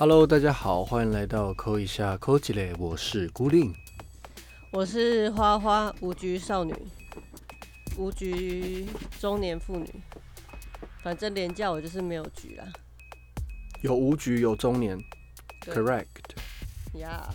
Hello，大家好，欢迎来到扣一下扣几嘞，我是孤令。我是花花无局少女，无局中年妇女，反正廉价我就是没有局啦。有无局，有中年，correct。呀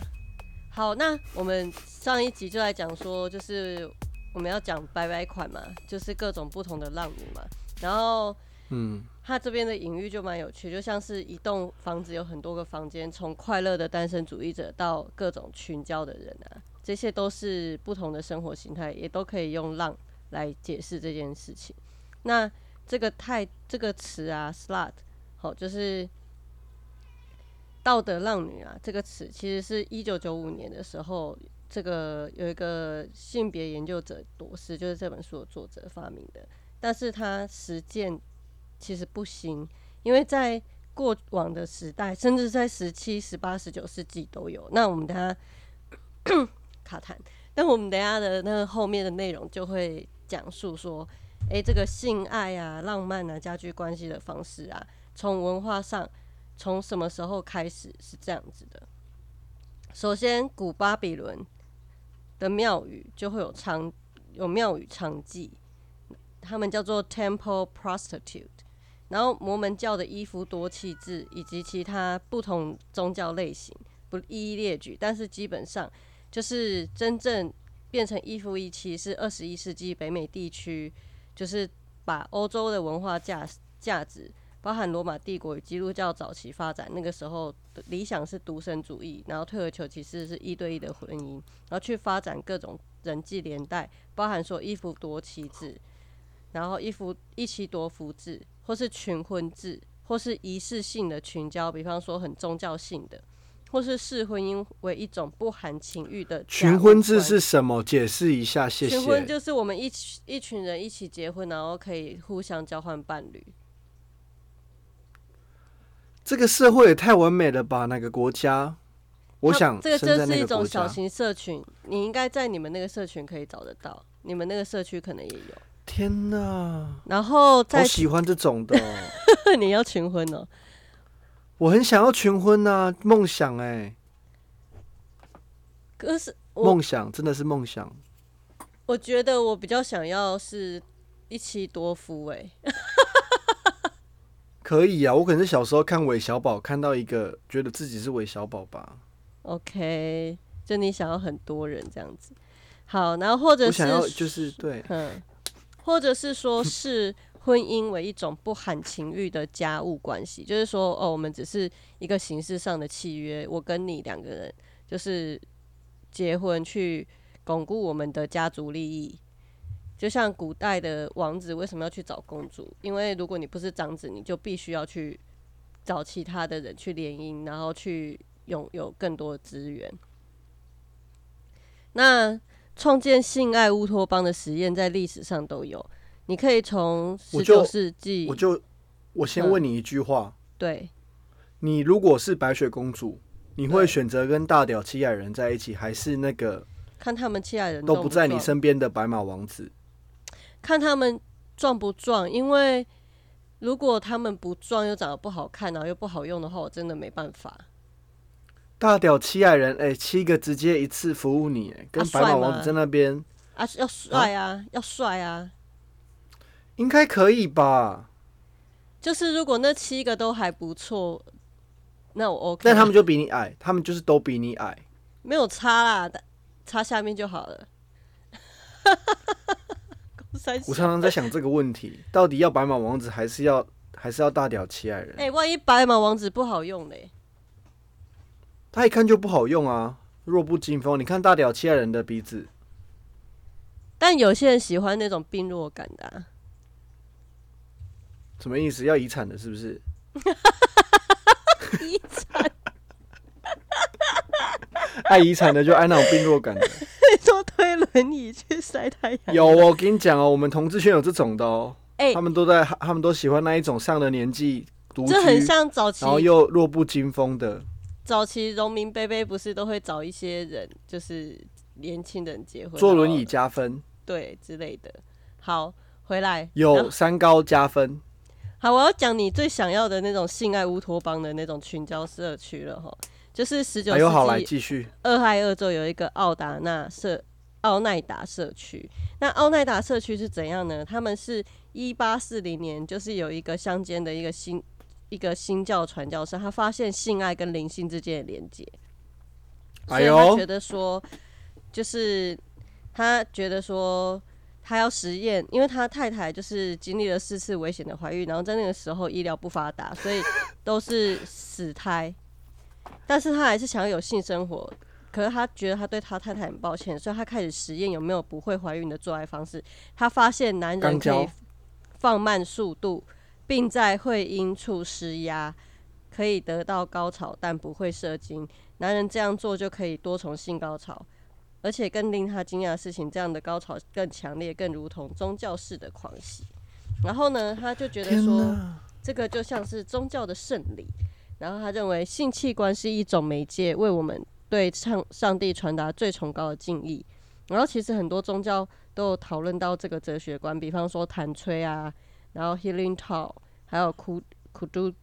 好，那我们上一集就来讲说，就是我们要讲白白款嘛，就是各种不同的浪女嘛。然后嗯，它这边的隐喻就蛮有趣，就像是一栋房子有很多个房间，从快乐的单身主义者到各种群交的人啊，这些都是不同的生活形态，也都可以用浪来解释这件事情。那这个太这个词啊，slut，好，就是道德浪女啊，这个词其实是一九九五年的时候，这个有一个性别研究者朵斯，就是这本书的作者发明的，但是他实践其实不行，因为在过往的时代，甚至在十七、十八、十九世纪都有。那我们等下 卡痰，但我们等下的那个后面的内容就会讲述说，诶，这个性爱啊、浪漫啊、家居关系的方式啊，从文化上从什么时候开始是这样子的？首先，古巴比伦的庙宇就会有娼有庙宇娼妓，他们叫做 temple prostitute。然后摩门教的一夫多妻制以及其他不同宗教类型不一一列举，但是基本上就是真正变成一夫一妻是二十一世纪北美地区，就是把欧洲的文化价价值，包含罗马帝国与基督教早期发展，那个时候的理想是独身主义，然后退而求其次是一对一的婚姻，然后去发展各种人际连带，包含说一夫多妻制，然后一夫一妻多夫制，或是群婚制，或是仪式性的群交，比方说很宗教性的，或是视婚姻为一种不含情欲的群婚制是什么？解释一下，谢谢。群婚就是我们一起一群人一起结婚，然后可以互相交换伴侣。这个社会也太完美了吧？哪个国家？我想这个生在就是一。种小型社群，你应该在你们那个社群可以找得到，你们那个社区可能也有。天哪，然后好在喜欢这种的哦、你要群婚哦，我很想要群婚呐、梦想哎、可是梦想真的是梦想。我觉得我比较想要是一妻多夫哎、可以啊，我可能是小时候看韦小宝，看到一个觉得自己是韦小宝吧。OK，就你想要很多人这样子。好，然后或者是我想要就是对，嗯，或者是说是婚姻为一种不含情欲的家务关系，就是说哦，我们只是一个形式上的契约，我跟你两个人就是结婚去巩固我们的家族利益。就像古代的王子为什么要去找公主？因为如果你不是长子，你就必须要去找其他的人去联姻，然后去拥有更多的资源。那创建性爱乌托邦的实验在历史上都有，你可以从十九世纪我就我先嗯问你一句话：对你如果是白雪公主，你会选择跟大屌七矮人在一起，还是那个看他们七矮人都不在你身边的白马王子？看他们壮不壮，因为如果他们不壮又长得不好看，然后又不好用的话，我真的没办法。大屌七矮人，哎、七个直接一次服务你，哎，跟啊白马王子在那边啊，要帅啊，要帅啊！应该可以吧？就是如果那七个都还不错，那我 OK。但他们就比你矮，他们就是都比你矮。没有差啦，但差下面就好了。我常常在想这个问题：到底要白马王子，还是要还是要大屌七矮人？哎、万一白马王子不好用嘞？他一看就不好用啊，弱不禁风。你看大屌七矮人的鼻子，但有些人喜欢那种病弱感的、啊，什么意思？要遗产的，是不是？遗产爱遗产的就爱那种病弱感的。说推轮椅去晒太阳。有哦，我跟你讲哦，我们同志圈有这种的哦，哎、他们都在，他们都喜欢那一种上了年纪独居，这很像早期然后又弱不禁风的。早期农民伯伯不是都会找一些人，就是年轻人结婚，坐轮椅加分，对之类的。好，回来有三高加分。好，我要讲你最想要的那种性爱乌托邦的那种群交社区了哈，就是十九世纪继续。俄亥俄州有一个奥达纳社奥奈达社区。那奥奈达社区是怎样呢？他们是一八四零年，就是有一个乡间的一个新一个新教传教士，他发现性爱跟灵性之间的连接，所以他觉得说，就是他觉得说。他要实验，因为他太太就是经历了四次危险的怀孕，然后在那个时候医疗不发达，所以都是死胎。但是他还是想要有性生活，可是他觉得他对他太太很抱歉，所以他开始实验有没有不会怀孕的做爱方式。他发现男人可以放慢速度，并在会阴处施压，可以得到高潮，但不会射精。男人这样做就可以多重性高潮，而且更令他惊讶的事情，这样的高潮更强烈，更如同宗教式的狂喜。然后呢，他就觉得说，这个就像是宗教的胜利。然后他认为性器官是一种媒介，为我们对上上帝传达最崇高的敬意。然后其实很多宗教都有讨论到这个哲学观，比方说弹吹啊，然后 healing talk，还有库库都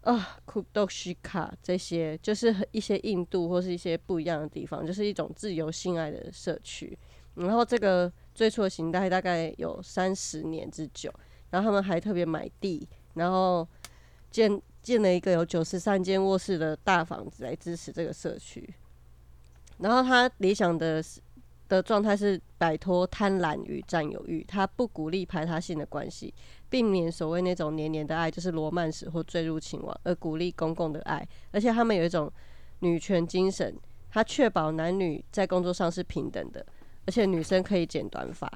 啊库多西卡这些，就是一些印度或是一些不一样的地方，就是一种自由性爱的社区。然后这个最初的形态大概有三十年之久，然后他们还特别买地，然后建建了一个有九十三间卧室的大房子来支持这个社区。然后他理想的的状态是摆脱贪婪与占有欲，他不鼓励排他性的关系，避免所谓那种黏黏的爱，就是罗曼史或坠入情网，而鼓励公共的爱。而且他们有一种女权精神，他确保男女在工作上是平等的，而且女生可以剪短发，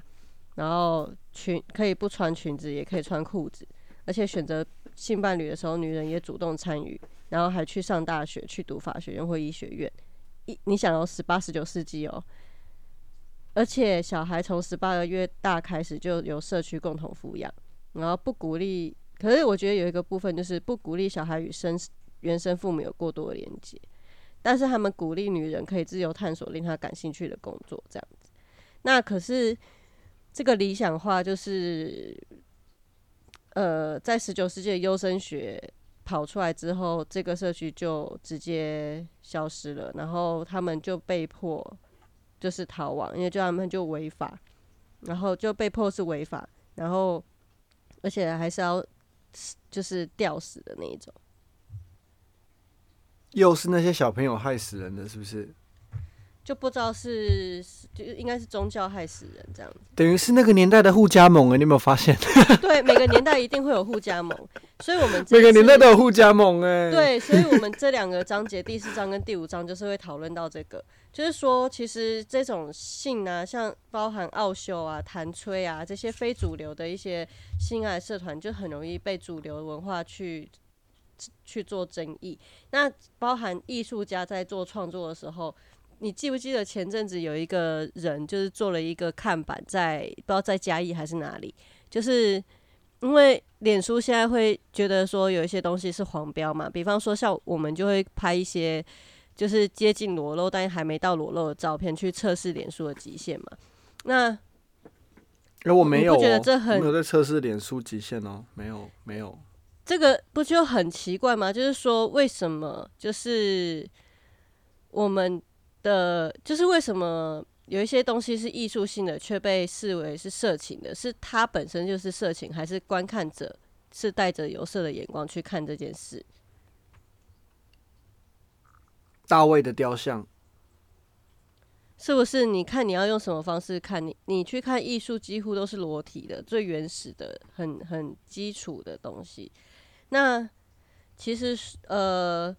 然后裙可以不穿裙子，也可以穿裤子，而且选择性伴侣的时候，女人也主动参与，然后还去上大学，去读法学院或医学院。一你想哦，十八十九世纪哦，而且小孩从十八个月大开始就由社区共同抚养，然后不鼓励。可是我觉得有一个部分就是不鼓励小孩与生原生父母有过多的连接，但是他们鼓励女人可以自由探索令她感兴趣的工作，这样子。那可是这个理想化就是，呃，在十九世纪的优生学跑出来之后，这个社区就直接消失了，然后他们就被迫就是逃亡，因为就他们就违法，然后就被迫是违法，然后而且还是要就是吊死的那一种。又是那些小朋友害死人的，是不是？就不知道是就应该是宗教害死人这样子。等于是那个年代的互加盟哎，你有没有发现？对，每个年代一定会有互加盟，所以我们这每个年代都有互加盟哎。，对，所以我们这两个章节，第四章跟第五章，就是会讨论到这个，就是说，其实这种性啊，像包含奥秀啊、弹吹啊这些非主流的一些性爱社团，就很容易被主流文化去去做争议。那包含艺术家在做创作的时候。你记不记得前阵子有一个人就是做了一个看板在，不知道在嘉义还是哪里，就是因为脸书现在会觉得说有一些东西是黄标嘛，比方说像我们就会拍一些就是接近裸露但还没到裸露的照片去测试脸书的极限嘛。那哎，我没有、哦，你不觉得这很没有在测试脸书极限哦，没有，没有。这个不就很奇怪吗？就是说为什么就是我们的就是为什么有一些东西是艺术性的却被视为是色情的？是它本身就是色情，还是观看者是带着有色的眼光去看这件事？大卫的雕像，是不是？你看你要用什么方式看？你你去看艺术，几乎都是裸体的，最原始的、很很基础的东西。那其实是呃，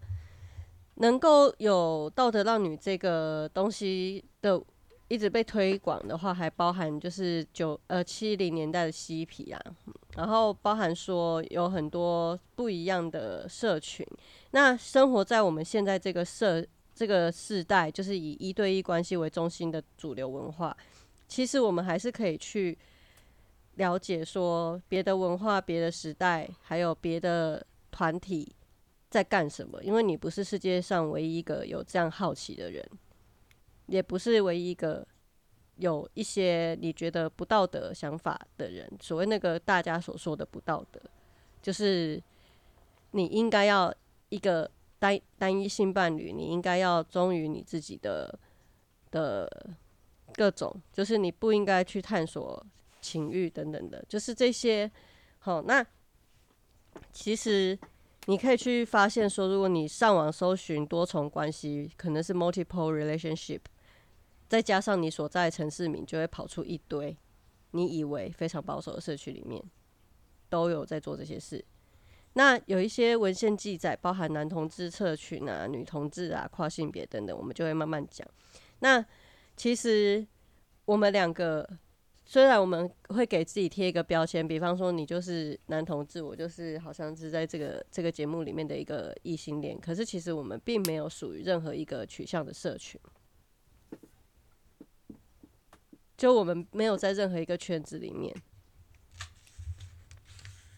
能够有道德浪女这个东西的一直被推广的话，还包含就是九呃七零年代的嬉皮啊，然后包含说有很多不一样的社群。那生活在我们现在这个社这个世代，就是以一对一关系为中心的主流文化，其实我们还是可以去了解说别的文化、别的时代，还有别的团体在干什么。因为你不是世界上唯一一个有这样好奇的人，也不是唯一一个有一些你觉得不道德想法的人。所谓那个大家所说的不道德，就是你应该要一个单单一性伴侣，你应该要忠于你自己的的各种，就是你不应该去探索情欲等等的，就是这些。好，那其实你可以去发现说，如果你上网搜寻多重关系，可能是 multiple relationship，再加上你所在城市名，就会跑出一堆你以为非常保守的社区里面都有在做这些事。那有一些文献记载，包含男同志社群啊、女同志啊、跨性别等等，我们就会慢慢讲。那其实我们两个。虽然我们会给自己贴一个标签，比方说你就是男同志，我就是好像是在这个这个节目里面的一个异性恋，可是其实我们并没有属于任何一个取向的社群，就我们没有在任何一个圈子里面。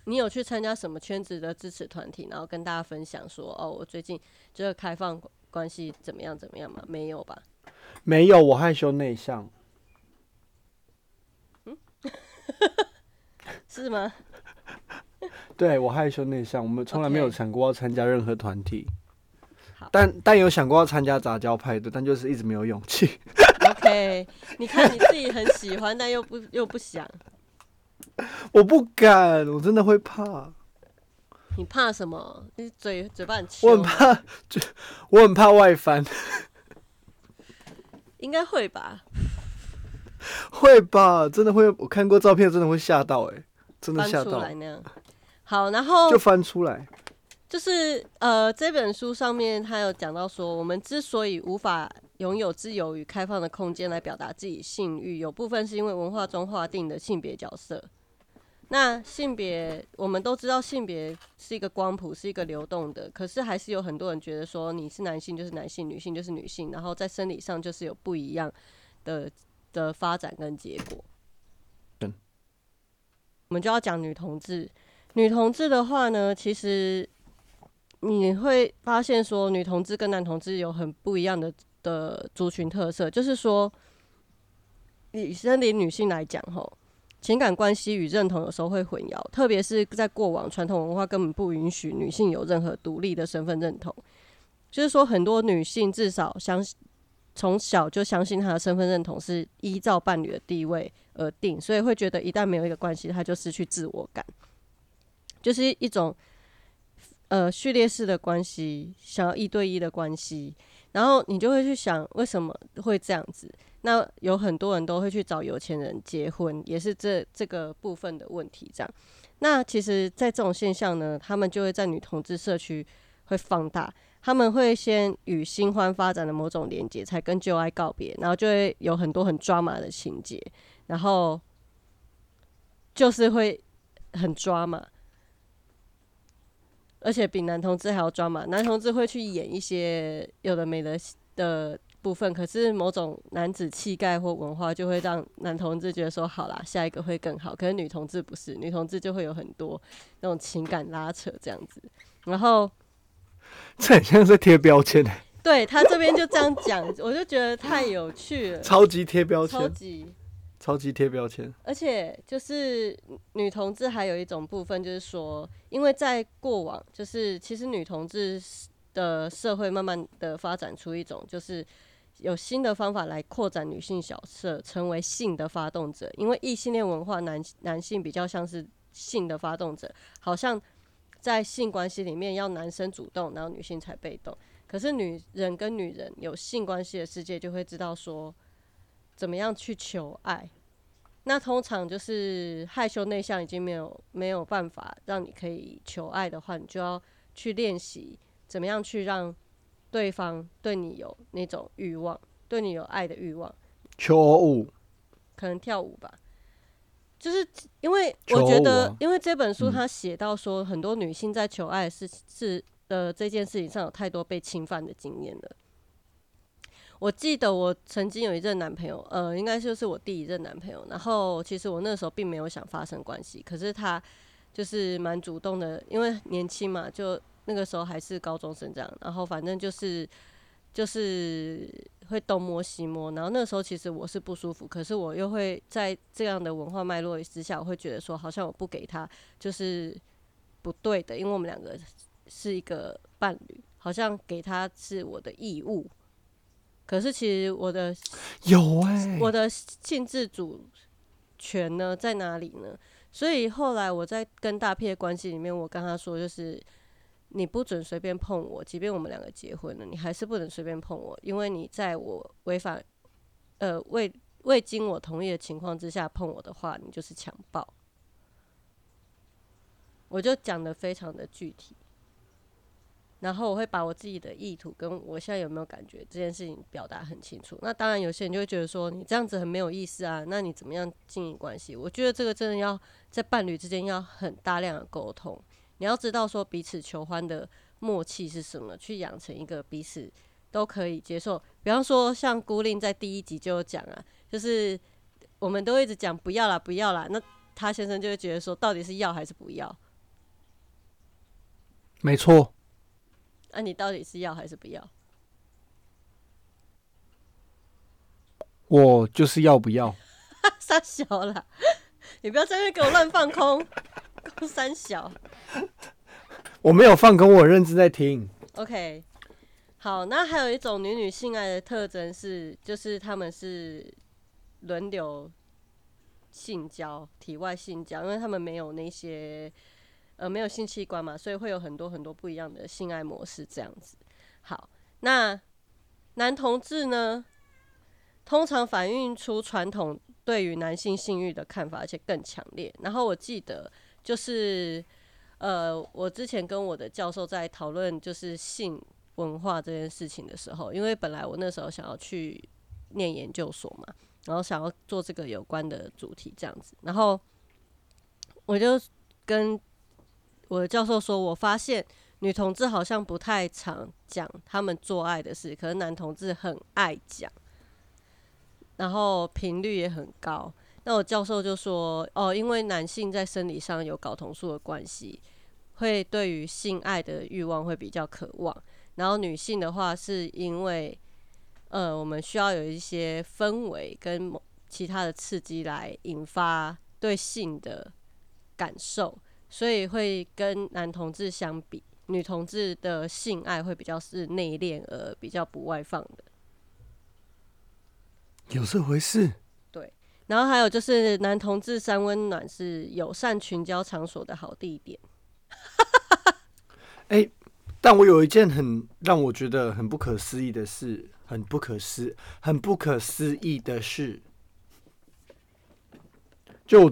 你有去参加什么圈子的支持团体，然后跟大家分享说，哦，我最近就是开放关系怎么样怎么样吗？没有吧？没有，我害羞内向。是吗？对我害羞内向，我们从来没有想过要参加任何团体。但但有想过要参加杂交派对，但就是一直没有勇气。OK，你看你自己很喜欢，但又不又不想。我不敢，我真的会怕。你怕什么？你嘴嘴巴很我很怕，就我很怕外翻。应该会吧。会吧，真的会。我看过照片，真的会吓到，哎，真的吓到。那样。好，然后就翻出来。就是呃，这本书上面他有讲到说，我们之所以无法拥有自由与开放的空间来表达自己性欲，有部分是因为文化中划定的性别角色。那性别，我们都知道性别是一个光谱，是一个流动的。可是还是有很多人觉得说，你是男性就是男性，女性就是女性，然后在生理上就是有不一样的。的发展跟结果，我们就要讲女同志。女同志的话呢，其实你会发现说，女同志跟男同志有很不一样的的族群特色，就是说，以生理女性来讲，吼，情感关系与认同有时候会混淆，特别是在过往传统文化根本不允许女性有任何独立的身份认同，就是说，很多女性至少相信。从小就相信他的身份认同是依照伴侣的地位而定，所以会觉得一旦没有一个关系，他就失去自我感，就是一种呃序列式的关系，想要一对一的关系，然后你就会去想为什么会这样子？那有很多人都会去找有钱人结婚，也是这这个部分的问题。这样，那其实，在这种现象呢，他们就会在女同志社区会放大。他们会先与新欢发展的某种连接，才跟旧爱告别，然后就会有很多很抓马的情节，然后就是会很抓马，而且比男同志还要抓马。男同志会去演一些有的没的的部分，可是某种男子气概或文化就会让男同志觉得说好啦，下一个会更好。可是女同志不是，女同志就会有很多那种情感拉扯这样子，然后。这很像是贴标签哎，对他这边就这样讲，我就觉得太有趣了，超级贴标签，超级超级贴标签。而且就是女同志还有一种部分，就是说，因为在过往，就是其实女同志的社会慢慢的发展出一种，就是有新的方法来扩展女性角色，成为性的发动者。因为异性恋文化，男男性比较像是性的发动者，好像。在性关系里面，要男生主动，然后女性才被动。可是女人跟女人有性关系的世界，就会知道说怎么样去求爱。那通常就是害羞内向，已经没有没有办法让你可以求爱的话，你就要去练习怎么样去让对方对你有那种欲望，对你有爱的欲望。求舞，可能跳舞吧。就是因为我觉得，因为这本书他写到说，很多女性在求爱是是呃这件事情上有太多被侵犯的经验了。我记得我曾经有一任男朋友，呃，应该就是我第一任男朋友。然后其实我那时候并没有想发生关系，可是他就是蛮主动的，因为年轻嘛，就那个时候还是高中生这样。然后反正就是就是。会东摸西摸，然后那时候其实我是不舒服，可是我又会在这样的文化脉络之下，我会觉得说，好像我不给他，就是不对的，因为我们两个是一个伴侣，好像给他是我的义务。可是其实我的有哎，我的性自主权呢在哪里呢？所以后来我在跟大 P 的关系里面，我跟他说，就是你不准随便碰我，即便我们两个结婚了，你还是不能随便碰我，因为你在我违反呃未未经我同意的情况之下碰我的话，你就是强暴。我就讲的非常的具体。然后我会把我自己的意图跟我现在有没有感觉这件事情表达很清楚。那当然有些人就会觉得说你这样子很没有意思啊，那你怎么样经营关系？我觉得这个真的要在伴侣之间要很大量的沟通。你要知道说彼此求欢的默契是什么，去养成一个彼此都可以接受。比方说像孤令在第一集就有讲啊，就是我们都一直讲不要啦不要啦，那他先生就会觉得说到底是要还是不要？没错。那你到底是要还是不要？我就是要不要？三小了，你不要在那给我乱放空，空 三小。我没有放空，我认真在听。OK，好，那还有一种女女性爱的特征是，就是他们是轮流性交、体外性交，因为他们没有那些。呃，没有性器官嘛，所以会有很多很多不一样的性爱模式这样子。好，那男同志呢，通常反映出传统对于男性性欲的看法，而且更强烈。然后我记得就是，呃，我之前跟我的教授在讨论就是性文化这件事情的时候，因为本来我那时候想要去念研究所嘛，然后想要做这个有关的主题这样子，然后我就跟。我的教授说：“我发现女同志好像不太常讲他们做爱的事，可是男同志很爱讲，然后频率也很高。那我教授就说：哦，因为男性在生理上有睾酮素的关系，会对于性爱的欲望会比较渴望。然后女性的话，是因为呃，我们需要有一些氛围跟其他的刺激来引发对性的感受。”所以会跟男同志相比，女同志的性爱会比较是内敛而比较不外放的，有这回事？对。然后还有就是男同志三温暖是友善群交场所的好地点。哎，但我有一件很让我觉得很不可思议的事，很不可思很不可思议的事，就。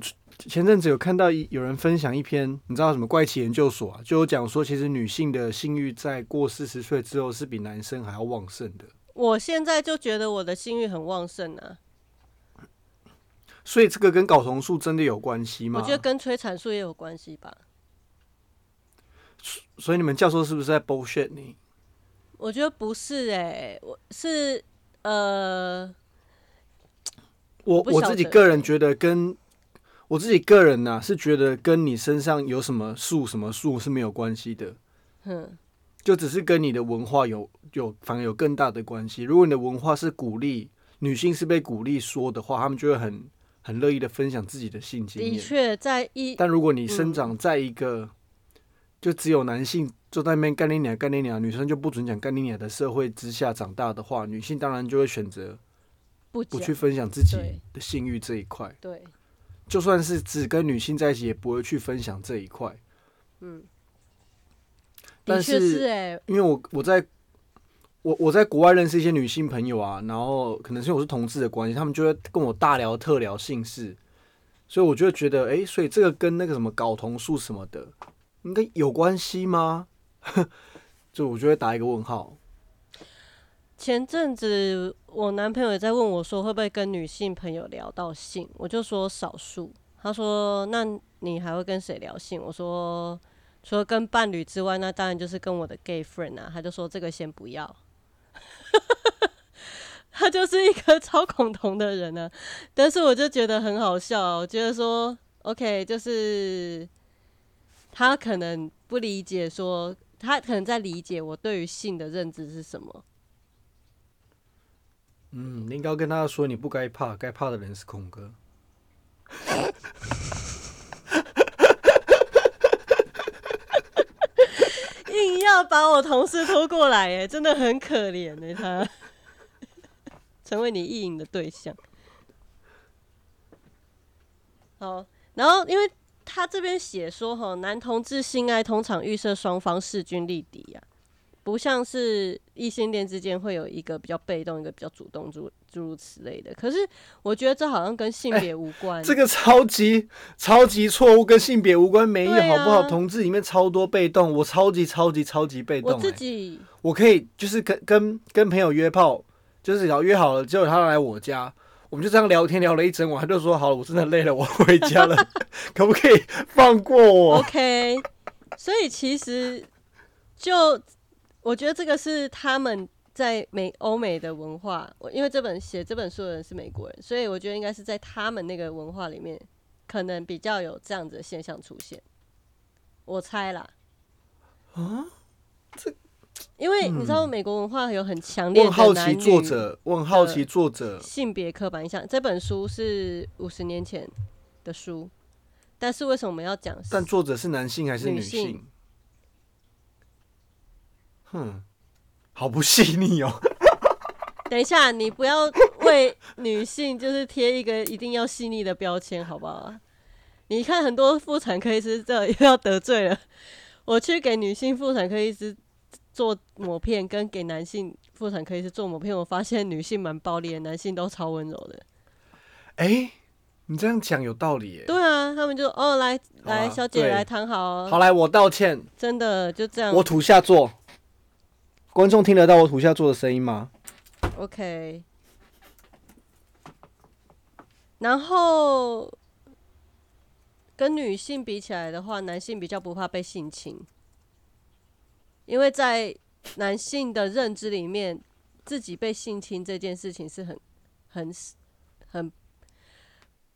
前阵子有看到有人分享一篇，你知道什么怪奇研究所啊？就有讲说，其实女性的性欲在过四十岁之后是比男生还要旺盛的。我现在就觉得我的性欲很旺盛啊。所以这个跟睾酮素真的有关系吗？我觉得跟催产素也有关系吧。所以你们教授是不是在 bullshit 你？我觉得不是哎，我是呃，我我自己个人觉得跟。我自己个人呢，是觉得跟你身上有什么树什么树是没有关系的，嗯，就只是跟你的文化有有反而有更大的关系。如果你的文化是鼓励女性是被鼓励说的话，他们就会很很乐意的分享自己的性经验。的确，在一但如果你生长在一个就只有男性坐在那边干你娘干你娘，女生就不准讲干你娘的社会之下长大的话，女性当然就会选择不不去分享自己的性欲这一块。对。就算是只跟女性在一起，也不会去分享这一块。嗯，但是，因为我我在我我在国外认识一些女性朋友啊，然后可能是因为我是同志的关系，他们就会跟我大聊特聊性事，所以我就觉得，哎，所以这个跟那个什么睾酮素什么的，应该有关系吗？就我就会打一个问号。前阵子我男朋友也在问我，说会不会跟女性朋友聊到性，我就说少数。他说：“那你还会跟谁聊性？”我说：“除了跟伴侣之外，那当然就是跟我的 gay friend 啊。”他就说：“这个先不要。”他就是一个超恐同的人呢，但是我就觉得很好笑。我觉得说，OK，就是他可能不理解，说他可能在理解我对于性的认知是什么。嗯，你应该跟他说，你不该怕，该怕的人是孔哥。硬要把我同事拖过来，哎，真的很可怜哎，他 成为你意淫的对象。好，然后因为他这边写说，哈，男同志性爱通常预设双方势均力敌呀。不像是异性恋之间会有一个比较被动，一个比较主动，诸诸如此类的。可是我觉得这好像跟性别无关。这个超级超级错误，跟性别无关，没有好不好？同志里面超多被动，我超级超级超级被动。我自己我可以就是跟跟跟朋友约炮，就是要约好了，结果他来我家，我们就这样聊天聊了一整晚，他就说好了，我真的累了，我回家了，可不可以放过我？OK。所以其实就。我觉得这个是他们在美欧美的文化，我因为这本写这本书的人是美国人，所以我觉得应该是在他们那个文化里面，可能比较有这样子的现象出现。我猜啦。啊？这？因为你知道美国文化有很强烈的好奇作者，我很好奇作者性别刻板印象。这本书是五十年前的书，但是为什么我们要讲？但作者是男性还是女性？哼，好不细腻哦。等一下，你不要为女性就是贴一个一定要细腻的标签，好不好？你看很多妇产科医师这又要得罪了。我去给女性妇产科医师做膜片，跟给男性妇产科医师做膜片，我发现女性蛮暴力的，男性都超温柔的。哎，你这样讲有道理耶。对啊，他们就哦，来来，小姐来躺好。好，来我道歉。真的就这样。我土下座。观众听得到我土下做的声音吗？OK。然后跟女性比起来的话，男性比较不怕被性侵，因为在男性的认知里面，自己被性侵这件事情是很、很、很，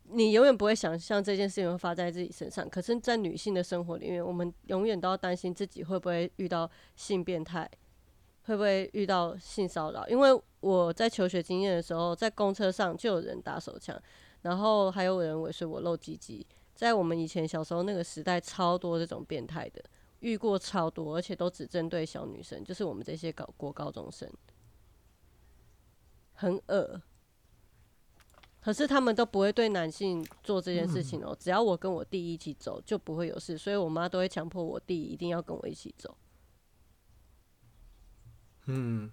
你永远不会想象这件事情会发生在自己身上。可是，在女性的生活里面，我们永远都要担心自己会不会遇到性变态。会不会遇到性骚扰？因为我在求学经验的时候，在公车上就有人打手枪，然后还有人尾随我露鸡鸡。在我们以前小时候那个时代，超多这种变态的，遇过超多，而且都只针对小女生，就是我们这些高国高中生，很恶。可是他们都不会对男性做这件事情哦，只要我跟我弟一起走，就不会有事。所以我妈都会强迫我弟一定要跟我一起走。嗯，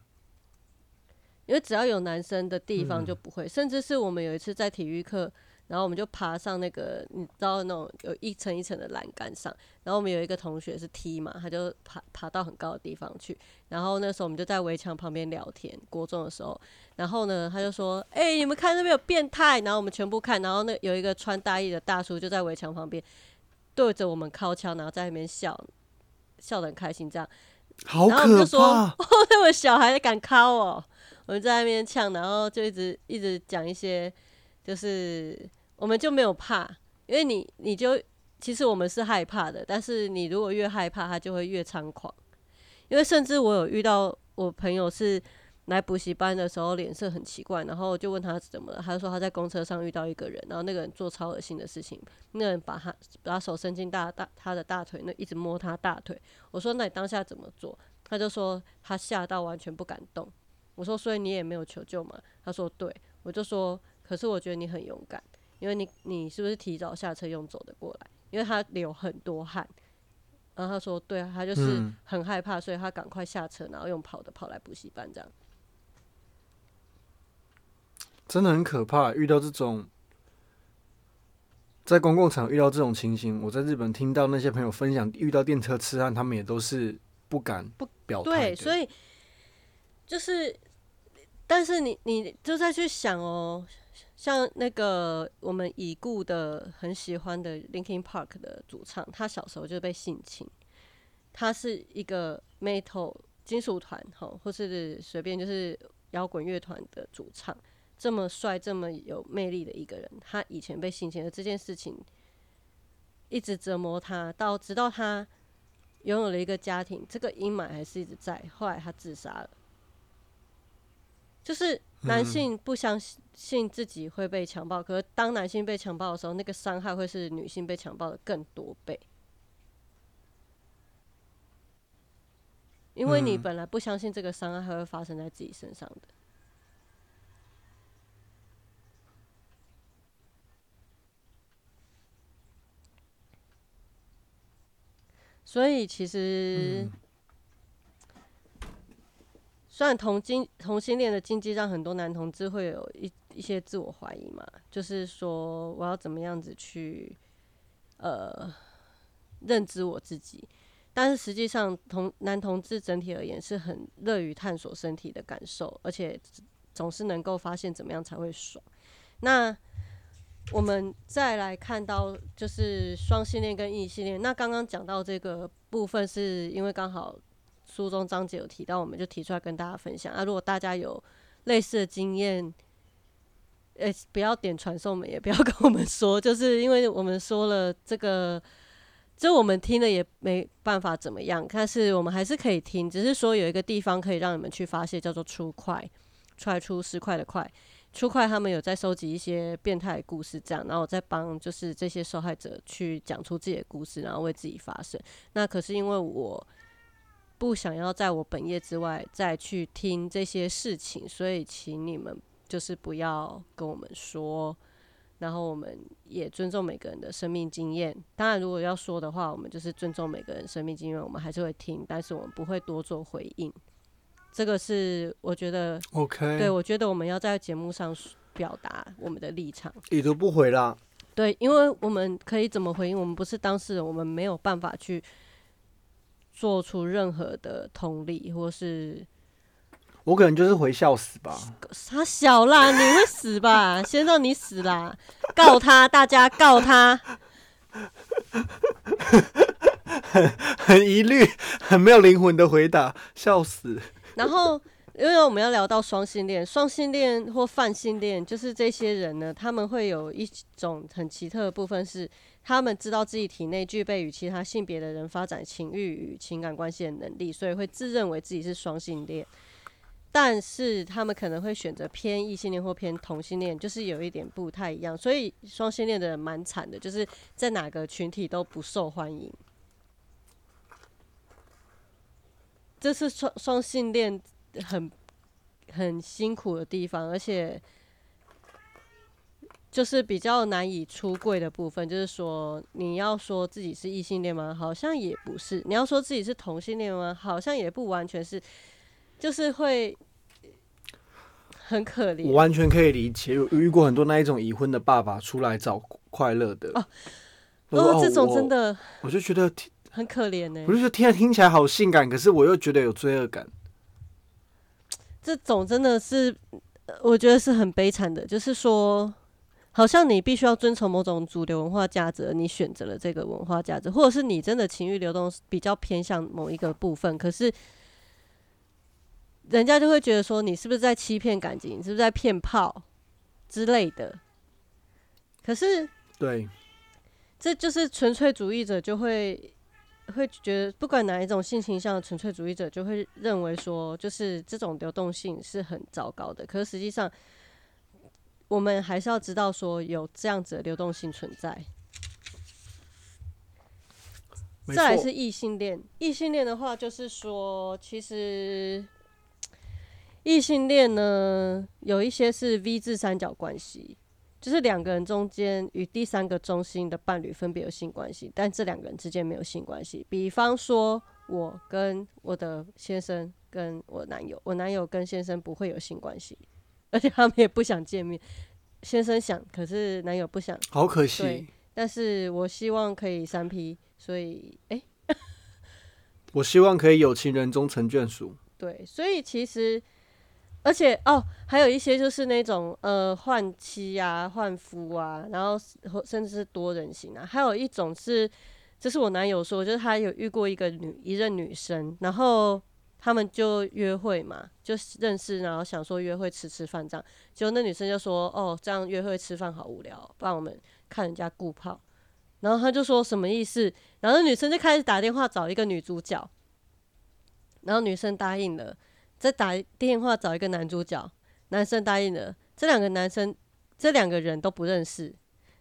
因为只要有男生的地方就不会，甚至是我们有一次在体育课，然后我们就爬上那个你知道那种有一层一层的栏杆上，然后我们有一个同学是梯嘛，他就爬爬到很高的地方去，然后那时候我们就在围墙旁边聊天，国中的时候，然后呢他就说：“哎，你们看那边有变态。”然后我们全部看，然后那有一个穿大衣的大叔就在围墙旁边对着我们靠枪，然后在那边笑，笑得很开心，这样。然后我们就说：“哦，那么小孩敢敲哦！”我们在那边呛，然后就一直一直讲一些，就是我们就没有怕，因为你你就其实我们是害怕的，但是你如果越害怕，他就会越猖狂。因为甚至我有遇到我朋友是。来补习班的时候脸色很奇怪，然后就问他怎么了，他说他在公车上遇到一个人，然后那个人做超恶心的事情，那个人把他把手伸进大大他的大腿，那一直摸他大腿。我说那你当下怎么做？他就说他吓到完全不敢动。我说所以你也没有求救吗？他说对。我就说可是我觉得你很勇敢，因为你你是不是提早下车用走的过来？因为他流很多汗。然后他说对啊，他就是很害怕，所以他赶快下车，然后用跑的跑来补习班这样。真的很可怕，遇到这种在公共场遇到这种情形，我在日本听到那些朋友分享遇到电车痴汉，他们也都是不敢不表态。对，所以就是，但是你你就再去想哦，像那个我们已故的很喜欢的 Linkin Park 的主唱，他小时候就被性侵，他是一个 metal 金属团哈，或是随便就是摇滚乐团的主唱。这么帅、这么有魅力的一个人，他以前被性侵的这件事情，一直折磨他，到直到他拥有了一个家庭，这个阴霾还是一直在。后来他自杀了。就是男性不相信自己会被强暴，可是当男性被强暴的时候，那个伤害会是女性被强暴的更多倍。因为你本来不相信这个伤害还会发生在自己身上的。所以其实，虽然同经同性恋的禁忌让很多男同志会有一一些自我怀疑嘛，就是说我要怎么样子去呃认知我自己，但是实际上同男同志整体而言是很乐于探索身体的感受，而且总是能够发现怎么样才会爽。那我们再来看到，就是双性恋跟异性恋。那刚刚讲到这个部分，是因为刚好书中章节有提到，我们就提出来跟大家分享。啊，如果大家有类似的经验，诶，不要点传送门，也不要 跟我们说，就是因为我们说了这个，就我们听了也没办法怎么样。但是我们还是可以听，只是说有一个地方可以让你们去发泄，叫做出快，出来出十块的快。出快他们有在收集一些变态故事，这样，然后我在帮就是这些受害者去讲出自己的故事，然后为自己发声。那可是因为我不想要在我本业之外再去听这些事情，所以请你们就是不要跟我们说。然后我们也尊重每个人的生命经验。当然，如果要说的话，我们就是尊重每个人生命经验，我们还是会听，但是我们不会多做回应。这个是我觉得，OK，对我觉得我们要在节目上表达我们的立场，已读不回啦。对，因为我们可以怎么回应？我们不是当事人，我们没有办法去做出任何的同理，或是我可能就是回笑死吧。他小啦，你会死吧？先让你死啦！告他，大家告他。很很疑虑，很没有灵魂的回答，笑死。然后，因为我们要聊到双性恋，双性恋或泛性恋，就是这些人呢，他们会有一种很奇特的部分，是他们知道自己体内具备与其他性别的人发展情欲与情感关系的能力，所以会自认为自己是双性恋。但是他们可能会选择偏异性恋或偏同性恋，就是有一点不太一样。所以双性恋的人蛮惨的，就是在哪个群体都不受欢迎。这是双双性恋很很辛苦的地方，而且就是比较难以出柜的部分。就是说，你要说自己是异性恋吗？好像也不是。你要说自己是同性恋吗？好像也不完全是。就是会很可怜。我完全可以理解，有遇过很多那一种已婚的爸爸出来找快乐的。哦，哦，这种真的，我就觉得。很可怜呢，不是说听听起来好性感，可是我又觉得有罪恶感。这种真的是，我觉得是很悲惨的。就是说，好像你必须要遵从某种主流文化价值，你选择了这个文化价值，或者是你真的情欲流动比较偏向某一个部分，可是人家就会觉得说，你是不是在欺骗感情？你是不是在骗炮之类的？可是，对，这就是纯粹主义者就会。会觉得不管哪一种性倾向的纯粹主义者，就会认为说，就是这种流动性是很糟糕的。可是实际上，我们还是要知道说，有这样子的流动性存在。再来是异性恋，异性恋的话，就是说，其实异性恋呢，有一些是 V 字三角关系。就是两个人中间与第三个中心的伴侣分别有性关系，但这两个人之间没有性关系。比方说，我跟我的先生跟我男友，我男友跟先生不会有性关系，而且他们也不想见面。先生想，可是男友不想，好可惜。对，但是我希望可以三 P，所以哎，我希望可以有情人终成眷属。对，所以其实。而且哦，还有一些就是那种呃换妻啊、换夫啊，然后甚至是多人型啊。还有一种是，这是我男友说，就是他有遇过一个女一任女生，然后他们就约会嘛，就认识，然后想说约会吃吃饭这样。结果那女生就说：“哦，这样约会吃饭好无聊，不然我们看人家顾炮。”然后他就说什么意思？然后那女生就开始打电话找一个女主角，然后女生答应了。再打电话找一个男主角，男生答应了。这两个男生，这两个人都不认识。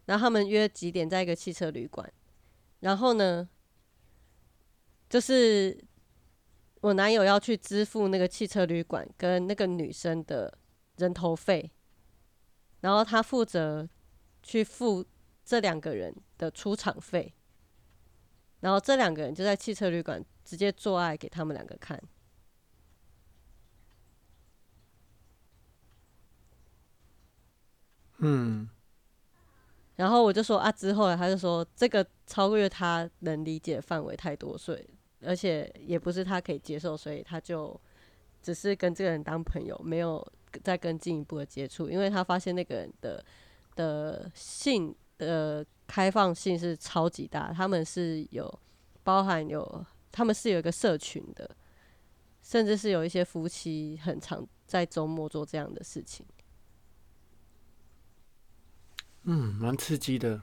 然后他们约几点在一个汽车旅馆。然后呢，就是我男友要去支付那个汽车旅馆跟那个女生的人头费，然后他负责去付这两个人的出场费，然后这两个人就在汽车旅馆直接做爱给他们两个看。嗯，然后我就说啊，之后他就说这个超越他能理解范围太多，所以而且也不是他可以接受，所以他就只是跟这个人当朋友，没有再更进一步的接触，因为他发现那个人的的性的开放性是超级大，他们是有包含有他们是有一个社群的，甚至是有一些夫妻很常在周末做这样的事情。嗯，蛮刺激的。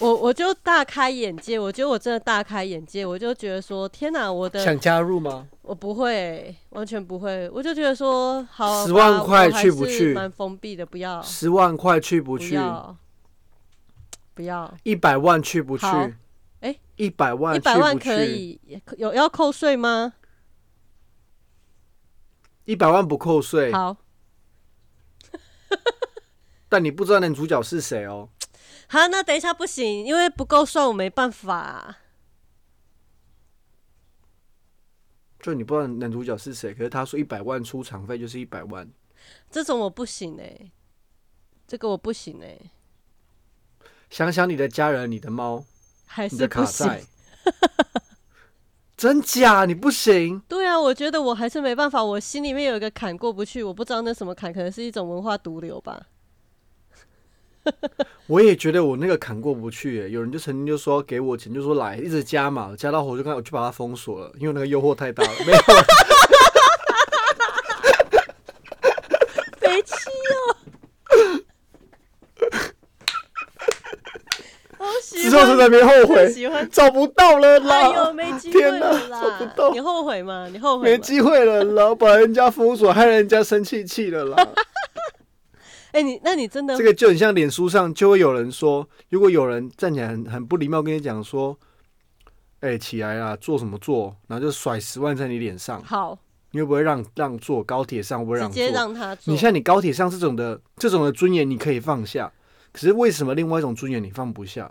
我我就大开眼界，我觉得我真的大开眼界，我就觉得说，天哪，我的想加入吗？我不会，完全不会。我就觉得说，好，十万块去不去？蛮封闭的，不要。十万块去不去？不要。一百万去不去？哎，一百万，一百万可以，有要扣税吗？一百万不扣税。好。但你不知道男主角是谁哦。好，那等一下不行，因为不够算，我没办法。就你不知道男主角是谁，可是他说一百万出场费就是一百万，这种我不行哎，这个我不行哎。想想你的家人，你的猫，还是不行。真假？你不行？对啊，我觉得我还是没办法，我心里面有一个坎过不去，我不知道那什么坎，可能是一种文化毒瘤吧。我也觉得我那个坎过不去，有人就曾经就说给我钱，就说来一直加嘛，加到我就看我就把它封锁了，因为那个诱惑太大了。没有，没气哦。之后就在没后悔，喜欢找不到了啦。哎呦，没机会了啦！找不到，你后悔吗？你后悔？没机会了啦，把人家封锁，害人家生气气了啦。哎，你那你真的这个就很像脸书上就会有人说，如果有人站起来很很不礼貌跟你讲说，哎，起来啦，做什么做，然后就甩十万在你脸上，好，你会不会让让坐？高铁上会不会让？直接让他坐。你像你高铁上这种的这种的尊严，你可以放下，可是为什么另外一种尊严你放不下？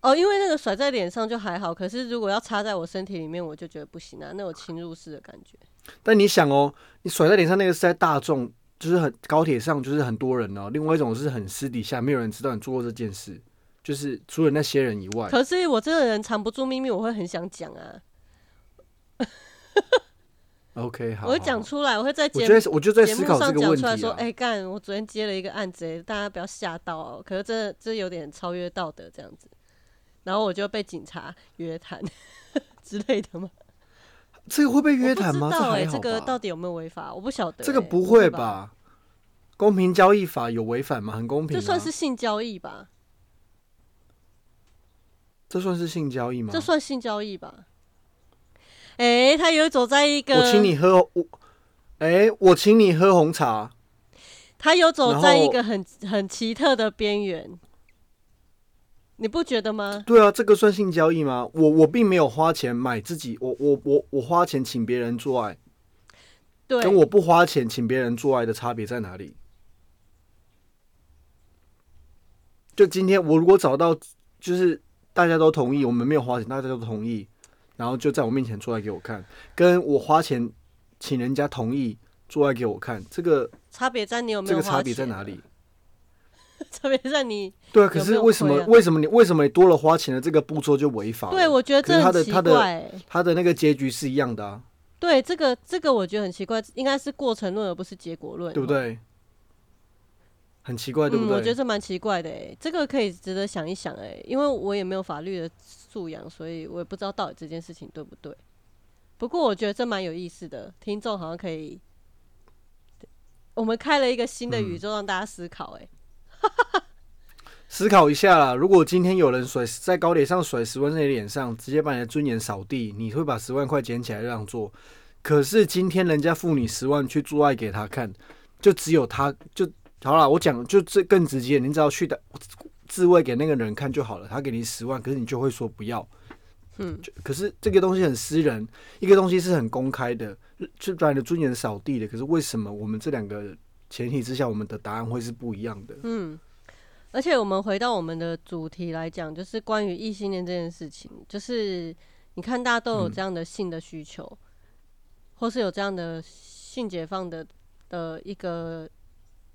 哦，因为那个甩在脸上就还好，可是如果要插在我身体里面，我就觉得不行啊，那种侵入式的感觉。但你想哦，你甩在脸上那个是在大众。就是很高铁上就是很多人哦，另外一种是很私底下，没有人知道你做过这件事，就是除了那些人以外。可是我这个人藏不住秘密，我会很想讲啊。OK，好，我会讲出来，我会在节目我就在思考这个问题。说，哎，干，我昨天接了一个案子，大家不要吓到哦。可是这这有点超越道德这样子，然后我就被警察约谈 之类的吗？这个会被约谈吗？这这个到底有没有违法？我不晓得。这个不会吧？公平交易法有违反吗？很公平。这算是性交易吧？这算是性交易吗？这算性交易吧？哎，他有走在一个，我请你喝我，哎，我请你喝红茶。他有走在一个很很奇特的边缘。你不觉得吗？对啊，这个算性交易吗？我我并没有花钱买自己，我我我我花钱请别人做爱，对，跟我不花钱请别人做爱的差别在哪里？就今天我如果找到，就是大家都同意，我们没有花钱，大家都同意，然后就在我面前做爱给我看，跟我花钱请人家同意做爱给我看，这个差别在你有没有？这个差别在哪里？特别是你对啊，可是为什么为什么你为什么你多了花钱的这个步骤就违法？对，我觉得这他的他的他的那个结局是一样的啊。对，这个这个我觉得很奇怪，应该是过程论而不是结果论，对不对？很奇怪，对不对？我觉得这蛮奇怪的哎，这个可以值得想一想哎，因为我也没有法律的素养，所以我也不知道到底这件事情对不对。不过我觉得这蛮有意思的，听众好像可以，我们开了一个新的宇宙让大家思考哎。思考一下啦，如果今天有人甩在高铁上甩十万在你脸上，直接把你的尊严扫地，你会把十万块捡起来让座？可是今天人家付你十万去做爱给他看，就只有他就好了。我讲就这更直接，你只要去的自慰给那个人看就好了，他给你十万，可是你就会说不要，嗯，可是这个东西很私人，一个东西是很公开的，就把你的尊严扫地的。可是为什么我们这两个前提之下，我们的答案会是不一样的？嗯，而且我们回到我们的主题来讲，就是关于异性恋这件事情，就是你看大家都有这样的性的需求，或是有这样的性解放的的一个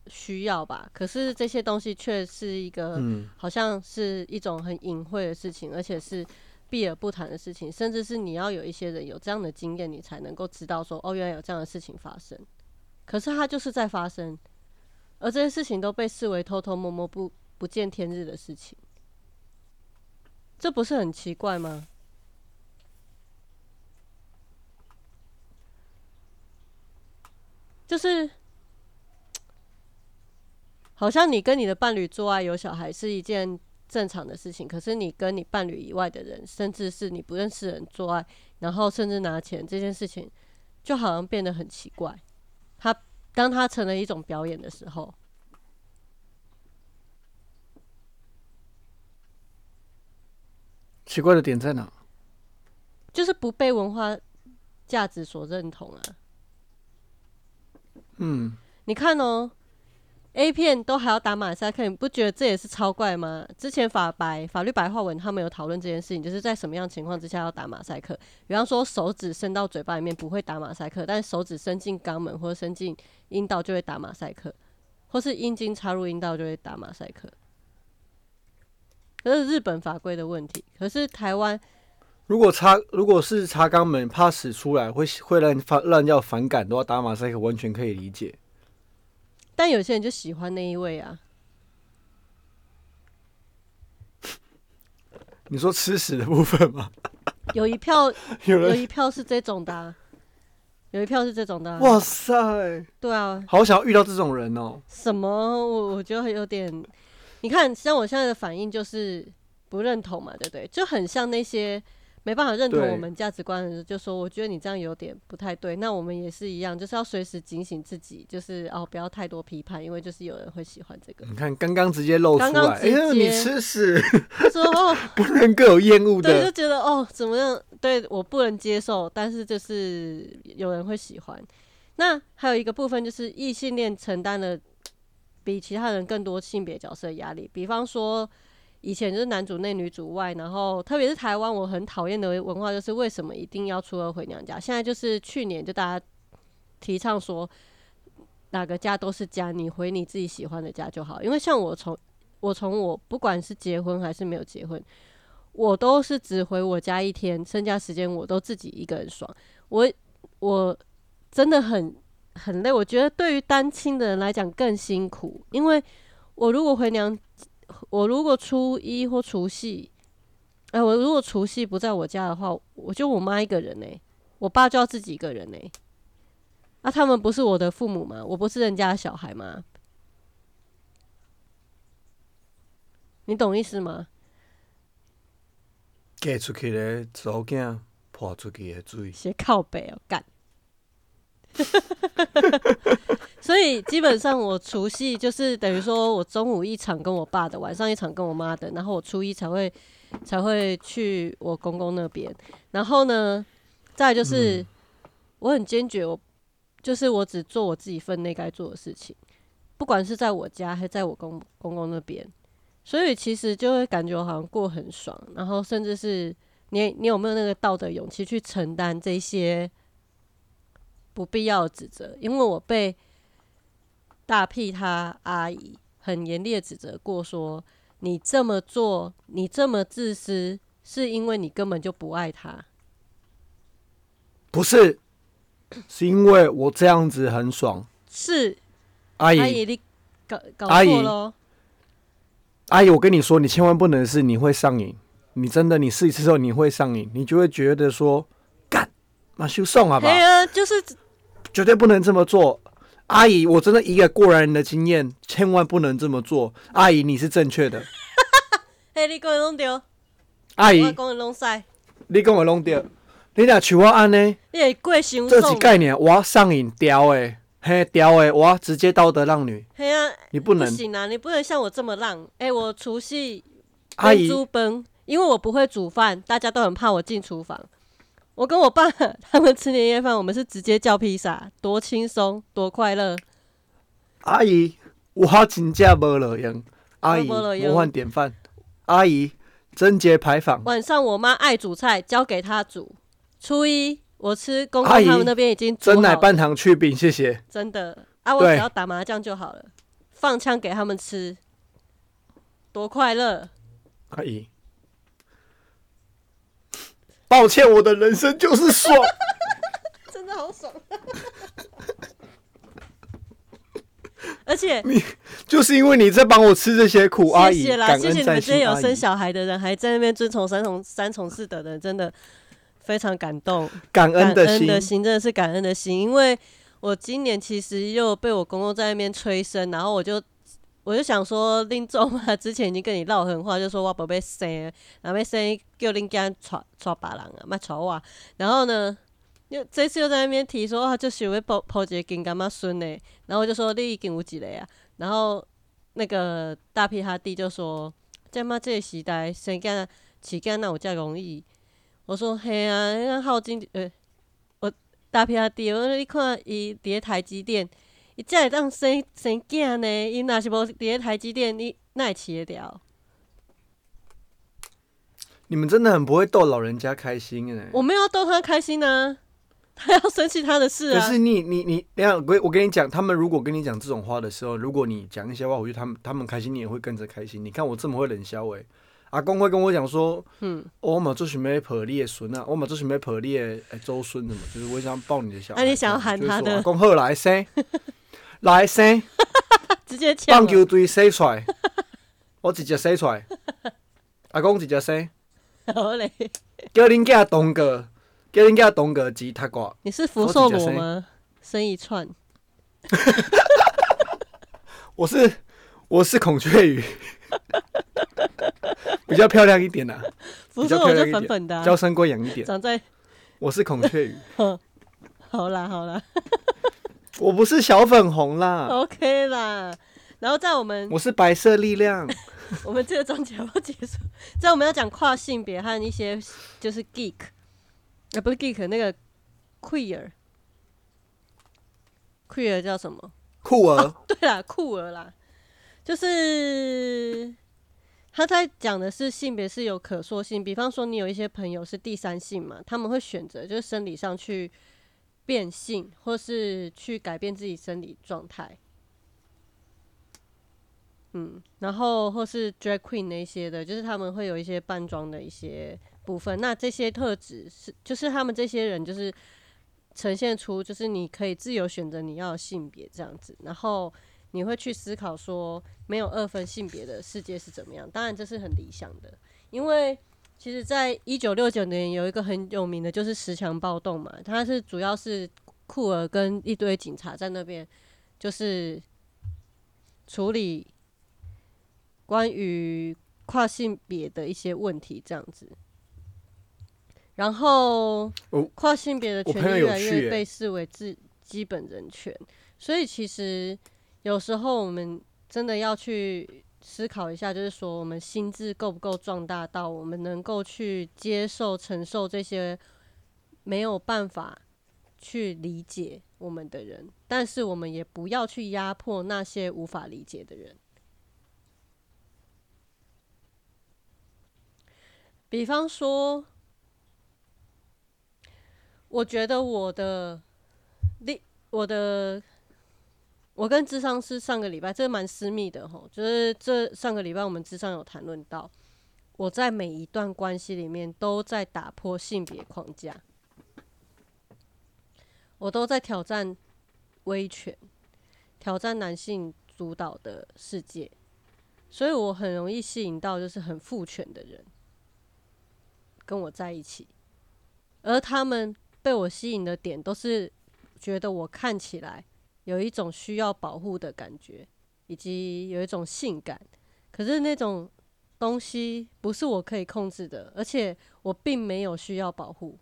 需要吧。可是这些东西却是一个，好像是一种很隐晦的事情，而且是。避而不谈的事情，甚至是你要有一些人有这样的经验，你才能够知道说，哦，原来有这样的事情发生。可是它就是在发生，而这些事情都被视为偷偷摸摸、不不见天日的事情，这不是很奇怪吗？就是，好像你跟你的伴侣做爱有小孩是一件。正常的事情，可是你跟你伴侣以外的人，甚至是你不认识人做爱，然后甚至拿钱这件事情，就好像变得很奇怪。他当他成了一种表演的时候，奇怪的点在哪？就是不被文化价值所认同啊。嗯，你看哦。A 片都还要打马赛克，你不觉得这也是超怪吗？之前法白法律白话文他们有讨论这件事情，就是在什么样情况之下要打马赛克？比方说手指伸到嘴巴里面不会打马赛克，但手指伸进肛门或者伸进阴道就会打马赛克，或是阴茎插入阴道就会打马赛克。这是日本法规的问题，可是台湾如果插如果是插肛门怕屎出来会会让反让人家反感的话，打马赛克完全可以理解。但有些人就喜欢那一位啊。你说吃屎的部分吗？有一票，有一票是这种的，有一票是这种的。哇塞！对啊，好想要遇到这种人哦。什么？我我觉得有点，你看，像我现在的反应就是不认同嘛，对不对？就很像那些。没办法认同我们价值观的人，就说我觉得你这样有点不太对。那我们也是一样，就是要随时警醒自己，就是哦，不要太多批判，因为就是有人会喜欢这个。你看，刚刚直接露出来，哎呀，你吃屎！说哦，不能够有厌恶的，对，就觉得哦，怎么样？对我不能接受，但是就是有人会喜欢。那还有一个部分就是异性恋承担了比其他人更多性别角色的压力，比方说。以前就是男主内女主外，然后特别是台湾，我很讨厌的文化就是为什么一定要初二回娘家？现在就是去年就大家提倡说哪个家都是家，你回你自己喜欢的家就好。因为像我从我从我不管是结婚还是没有结婚，我都是只回我家一天，剩下时间我都自己一个人爽。我我真的很很累，我觉得对于单亲的人来讲更辛苦，因为我如果回娘。我如果初一或除夕，哎，我如果除夕不在我家的话，我就我妈一个人呢，我爸就要自己一个人呢。啊，他们不是我的父母吗？我不是人家的小孩吗？你懂意思吗？嫁出去的早囝，泼出去的水，写靠背哦，干。所以基本上我除夕就是等于说我中午一场跟我爸的，晚上一场跟我妈的，然后我初一才会才会去我公公那边。然后呢，再就是我很坚决，我就是我只做我自己分内该做的事情，不管是在我家还是在我公公公那边。所以其实就会感觉我好像过很爽，然后甚至是你你有没有那个道德勇气去承担这些不必要的指责？因为我被。大屁他阿姨很严厉的指责过，说你这么做，你这么自私，是因为你根本就不爱他。不是，是因为我这样子很爽。是阿姨，阿姨你搞搞错了。阿姨，我跟你说，你千万不能是你会上瘾，你真的你试一次之后你会上瘾，你就会觉得说干马修送好吧？对啊，就是绝对不能这么做。阿姨，我真的一个过来人的经验，千万不能这么做。阿姨，你是正确的。嘿，你讲的弄丢。阿姨，我讲的弄晒。你讲的弄丢。你俩像我安呢？你会过伤这是概念，我上瘾屌诶，嘿屌诶，我直接道德浪女。嘿啊，你不能不行啊，你不能像我这么浪。哎，我除夕阿姨因为我不会煮饭，大家都很怕我进厨房。我跟我爸他们吃年夜饭，我们是直接叫披萨，多轻松，多快乐。阿姨，我真正无了用。阿姨，我换点饭。阿姨，贞节牌坊。晚上我妈爱煮菜，交给她煮。初一我吃公公他们那边已经蒸奶半糖去冰，谢谢。真的啊，我只要打麻将就好了，放枪给他们吃，多快乐。阿姨。抱歉，我的人生就是爽，真的好爽。而且你就是因为你在帮我吃这些苦，阿姨，啦，谢谢你们这些有生小孩的人，还在那边遵从三从三从四德的人，真的非常感动，感恩的心，的心真的是感恩的心。因为我今年其实又被我公公在那边催生，然后我就。我就想说，林总嘛，之前已经跟你唠狠话，就说我宝贝生，然后要生叫林家娶娶别人啊，莫娶我。然后呢，又这次又在那边提说，啊，就想要抱抱一个金干嘛孙呢？然后我就说你已经有一个啊。然后那个大皮他弟就说，这嘛这个时代生囝饲囝哪有遮容易？我说嘿啊，那耗金呃，我大皮他弟，我说你看伊伫咧台积电。伊才会当生生囝呢？伊若是无伫咧台积电，你哪会饲得掉？你们真的很不会逗老人家开心哎！我没有要逗他开心呢，他要生气他的事啊。可是你你你，你看我我跟你讲，他们如果跟你讲这种话的时候，如果你讲一些话，我觉得他们他们开心，你也会跟着开心。你看我这么会冷笑哎，阿公会跟我讲说，嗯，我嘛做准备抱你的孙啊，我嘛做准备抱你的周孙的嘛，就是我想抱你的小孩。那你想要喊他的？阿公后来生。来生，直接棒球队生出来，我直接生出来。阿公直接生，好嘞。叫恁囝东哥，叫恁囝东哥吉他挂。你是福寿螺吗？生一串。我是我是孔雀鱼，比较漂亮一点呐。福寿螺就粉粉的，娇生贵养一点。长在。我是孔雀鱼。好啦好啦。我不是小粉红啦，OK 啦。然后在我们，我是白色力量。我们这个章节要结束，在我们要讲跨性别和一些就是 geek，啊不是 geek 那个 queer，queer 叫什么？酷儿。对啦，酷儿啦，就是他在讲的是性别是有可塑性。比方说，你有一些朋友是第三性嘛，他们会选择就是生理上去。变性，或是去改变自己生理状态，嗯，然后或是 drag queen 那些的，就是他们会有一些扮装的一些部分。那这些特质是，就是他们这些人就是呈现出，就是你可以自由选择你要性别这样子。然后你会去思考说，没有二分性别的世界是怎么样？当然这是很理想的，因为。其实，在一九六九年有一个很有名的，就是十强暴动嘛。它是主要是库尔跟一堆警察在那边，就是处理关于跨性别的一些问题这样子。然后，跨性别的权利越来越被视为自基本人权，所以其实有时候我们真的要去。思考一下，就是说，我们心智够不够壮大到我们能够去接受、承受这些没有办法去理解我们的人，但是我们也不要去压迫那些无法理解的人。比方说，我觉得我的，你我的。我跟智商是上个礼拜，这蛮私密的吼，就是这上个礼拜我们智商有谈论到，我在每一段关系里面都在打破性别框架，我都在挑战威权，挑战男性主导的世界，所以我很容易吸引到就是很父权的人跟我在一起，而他们被我吸引的点都是觉得我看起来。有一种需要保护的感觉，以及有一种性感，可是那种东西不是我可以控制的，而且我并没有需要保护，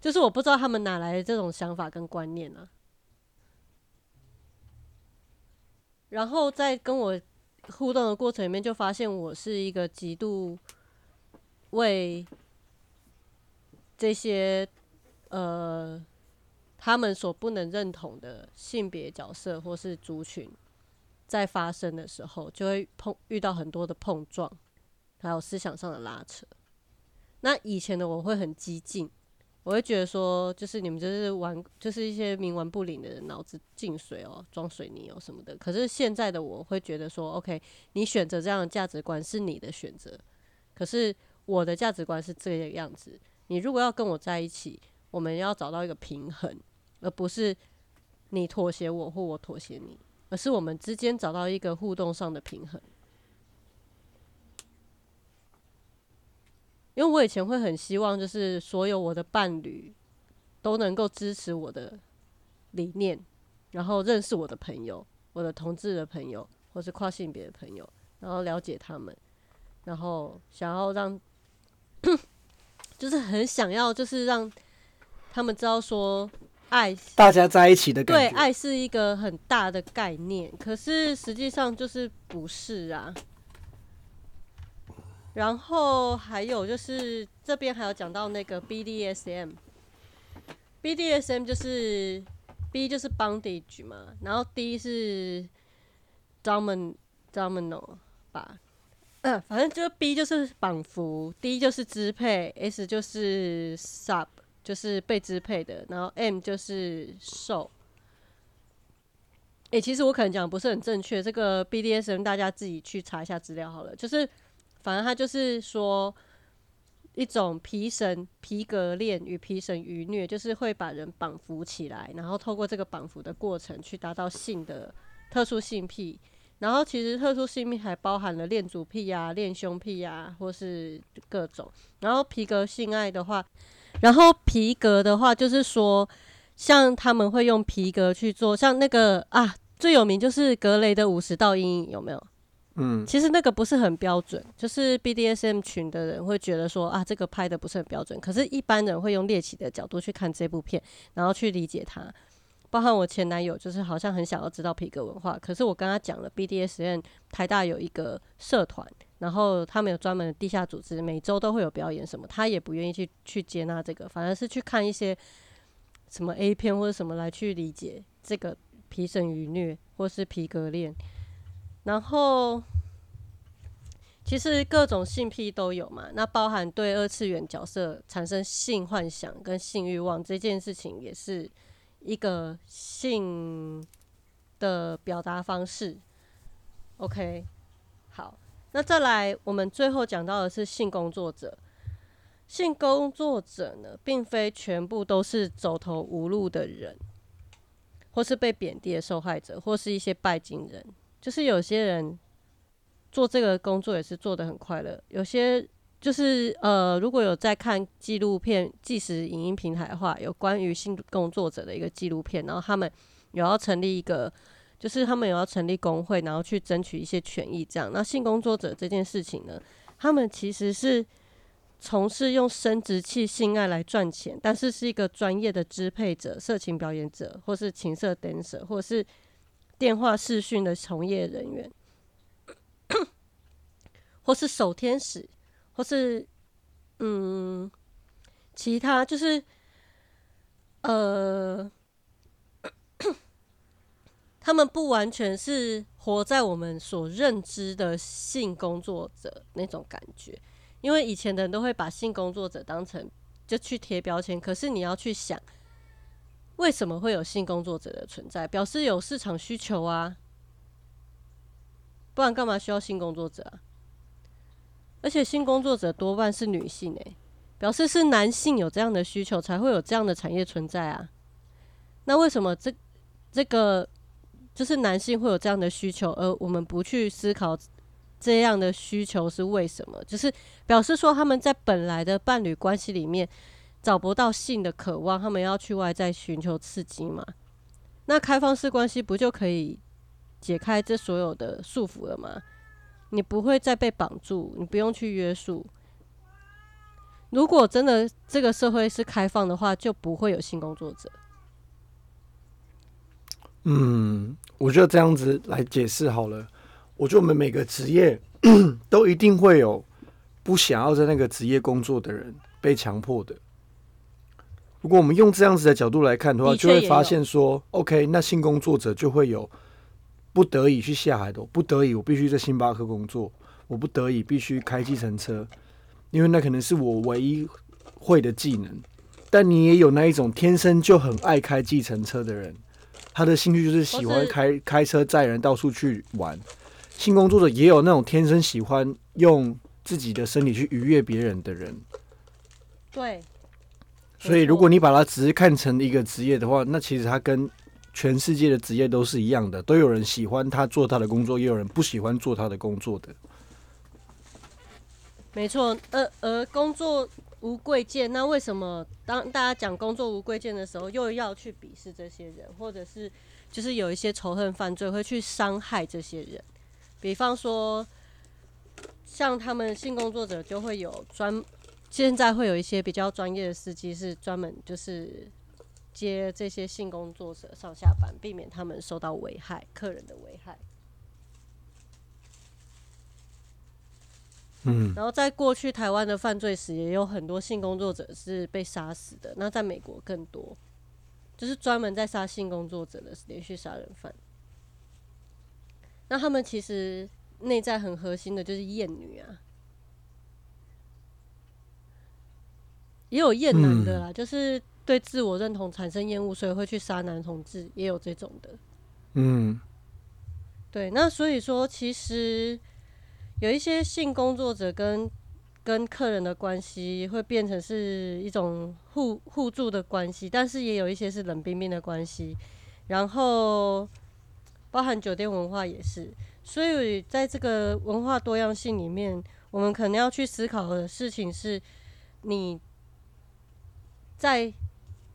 就是我不知道他们哪来的这种想法跟观念啊。然后在跟我互动的过程里面，就发现我是一个极度为这些呃他们所不能认同的性别角色或是族群在发生的时候，就会碰遇到很多的碰撞，还有思想上的拉扯。那以前的我会很激进。我会觉得说，就是你们就是玩，就是一些冥顽不灵的人，脑子进水哦，装水泥哦什么的。可是现在的我会觉得说，OK，你选择这样的价值观是你的选择，可是我的价值观是这个样子。你如果要跟我在一起，我们要找到一个平衡，而不是你妥协我或我妥协你，而是我们之间找到一个互动上的平衡。因为我以前会很希望，就是所有我的伴侣都能够支持我的理念，然后认识我的朋友，我的同志的朋友，或是跨性别的朋友，然后了解他们，然后想要让，就是很想要，就是让他们知道说爱，大家在一起的感觉，对，爱是一个很大的概念，可是实际上就是不是啊。然后还有就是这边还有讲到那个 BDSM，BDSM 就是 B 就是 bondage 嘛，然后 D 是 domin domino 吧，嗯，反正就 B 就是绑缚，D 就是支配，S 就是 sub 就是被支配的，然后 M 就是受。哎，其实我可能讲不是很正确，这个 BDSM 大家自己去查一下资料好了，就是。反正他就是说，一种皮绳、皮革链与皮绳愚虐，就是会把人绑缚起来，然后透过这个绑缚的过程去达到性的特殊性癖。然后其实特殊性癖还包含了恋足癖呀、恋胸癖呀，或是各种。然后皮革性爱的话，然后皮革的话就是说，像他们会用皮革去做，像那个啊最有名就是格雷的五十道阴影，有没有？嗯，其实那个不是很标准，就是 BDSM 群的人会觉得说啊，这个拍的不是很标准。可是，一般人会用猎奇的角度去看这部片，然后去理解它。包含我前男友，就是好像很想要知道皮革文化，可是我跟他讲了 BDSM 台大有一个社团，然后他们有专门的地下组织，每周都会有表演什么，他也不愿意去去接纳这个，反而是去看一些什么 A 片或者什么来去理解这个皮绳与虐或是皮革恋。然后，其实各种性癖都有嘛，那包含对二次元角色产生性幻想跟性欲望这件事情，也是一个性的表达方式。OK，好，那再来，我们最后讲到的是性工作者。性工作者呢，并非全部都是走投无路的人，或是被贬低的受害者，或是一些拜金人。就是有些人做这个工作也是做的很快乐，有些就是呃，如果有在看纪录片、即时影音平台的话，有关于性工作者的一个纪录片，然后他们有要成立一个，就是他们有要成立工会，然后去争取一些权益。这样，那性工作者这件事情呢，他们其实是从事用生殖器性爱来赚钱，但是是一个专业的支配者、色情表演者，或是情色 dancer，或是。电话视讯的从业人员，或是守天使，或是嗯，其他就是呃，他们不完全是活在我们所认知的性工作者那种感觉，因为以前的人都会把性工作者当成就去贴标签，可是你要去想。为什么会有性工作者的存在？表示有市场需求啊，不然干嘛需要性工作者啊？而且性工作者多半是女性诶，表示是男性有这样的需求才会有这样的产业存在啊。那为什么这这个就是男性会有这样的需求，而我们不去思考这样的需求是为什么？就是表示说他们在本来的伴侣关系里面。找不到性的渴望，他们要去外在寻求刺激嘛？那开放式关系不就可以解开这所有的束缚了吗？你不会再被绑住，你不用去约束。如果真的这个社会是开放的话，就不会有性工作者。嗯，我觉得这样子来解释好了。我觉得我们每个职业 都一定会有不想要在那个职业工作的人被强迫的。如果我们用这样子的角度来看的话，就会发现说，OK，那性工作者就会有不得已去下海的，不得已我必须在星巴克工作，我不得已必须开计程车，因为那可能是我唯一会的技能。但你也有那一种天生就很爱开计程车的人，他的兴趣就是喜欢开开车载人到处去玩。性工作者也有那种天生喜欢用自己的身体去愉悦别人的人。对。所以，如果你把它只是看成一个职业的话，那其实它跟全世界的职业都是一样的，都有人喜欢他做他的工作，也有人不喜欢做他的工作的。没错，而而工作无贵贱，那为什么当大家讲工作无贵贱的时候，又要去鄙视这些人，或者是就是有一些仇恨犯罪会去伤害这些人？比方说，像他们性工作者就会有专。现在会有一些比较专业的司机，是专门就是接这些性工作者上下班，避免他们受到危害，客人的危害。嗯，然后在过去台湾的犯罪史，也有很多性工作者是被杀死的。那在美国更多，就是专门在杀性工作者的连续杀人犯。那他们其实内在很核心的就是厌女啊。也有厌男的啦，就是对自我认同产生厌恶，所以会去杀男同志，也有这种的。嗯，对。那所以说，其实有一些性工作者跟跟客人的关系会变成是一种互互助的关系，但是也有一些是冷冰冰的关系。然后，包含酒店文化也是。所以在这个文化多样性里面，我们可能要去思考的事情是，你。在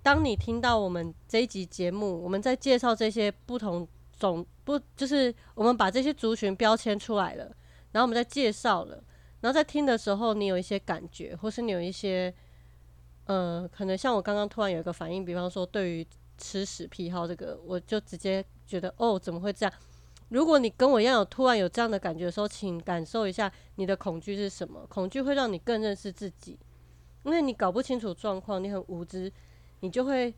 当你听到我们这一集节目，我们在介绍这些不同种不，就是我们把这些族群标签出来了，然后我们在介绍了，然后在听的时候，你有一些感觉，或是你有一些，呃，可能像我刚刚突然有一个反应，比方说对于吃屎癖好这个，我就直接觉得哦，怎么会这样？如果你跟我一样有突然有这样的感觉的时候，请感受一下你的恐惧是什么？恐惧会让你更认识自己。因为你搞不清楚状况，你很无知，你就会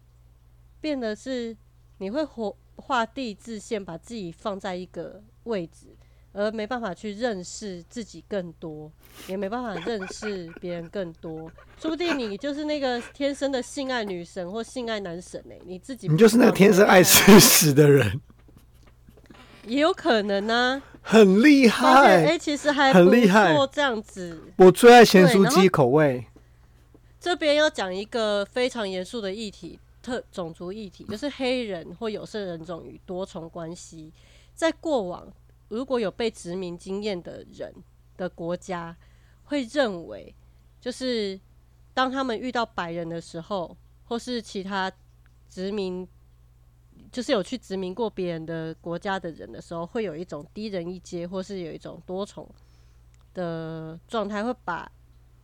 变得是你会活画地自限，把自己放在一个位置，而没办法去认识自己更多，也没办法认识别人更多。说不定你就是那个天生的性爱女神或性爱男神呢？你自己你就是那个天生爱吃屎的人，也有可能呢。很厉害，哎，其实还很厉害，这样子。我最爱咸酥鸡口味。这边要讲一个非常严肃的议题，特种族议题，就是黑人或有色人种与多重关系。在过往，如果有被殖民经验的人的国家，会认为，就是当他们遇到白人的时候，或是其他殖民，就是有去殖民过别人的国家的人的时候，会有一种低人一阶，或是有一种多重的状态，会把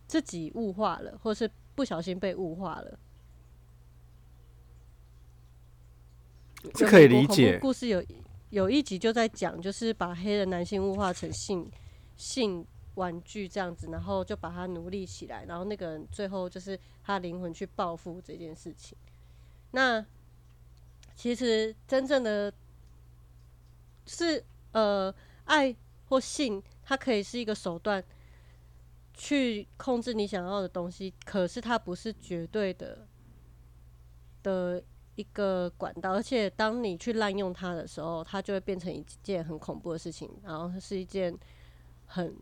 自己物化了，或是。不小心被物化了，这可以理解。故事有有一集就在讲，就是把黑人男性物化成性性玩具这样子，然后就把他奴隶起来，然后那个人最后就是他灵魂去报复这件事情。那其实真正的是呃爱或性，它可以是一个手段。去控制你想要的东西，可是它不是绝对的的一个管道，而且当你去滥用它的时候，它就会变成一件很恐怖的事情，然后是一件很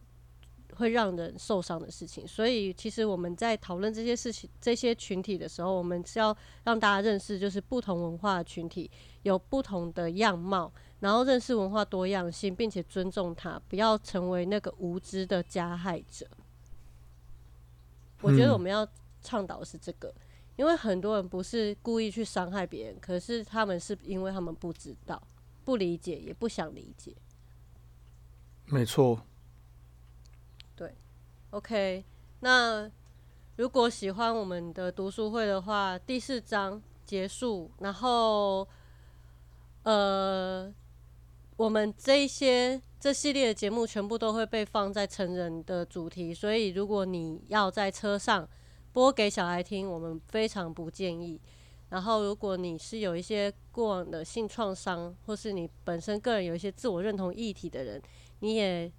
会让人受伤的事情。所以，其实我们在讨论这些事情、这些群体的时候，我们是要让大家认识，就是不同文化的群体有不同的样貌，然后认识文化多样性，并且尊重它，不要成为那个无知的加害者。我觉得我们要倡导的是这个，因为很多人不是故意去伤害别人，可是他们是因为他们不知道、不理解，也不想理解。没错。对，OK。那如果喜欢我们的读书会的话，第四章结束，然后呃，我们这一些这系列的节目全部都会被放在成人的主题，所以如果你要在车上播给小孩听，我们非常不建议。然后，如果你是有一些过往的性创伤，或是你本身个人有一些自我认同议题的人，你也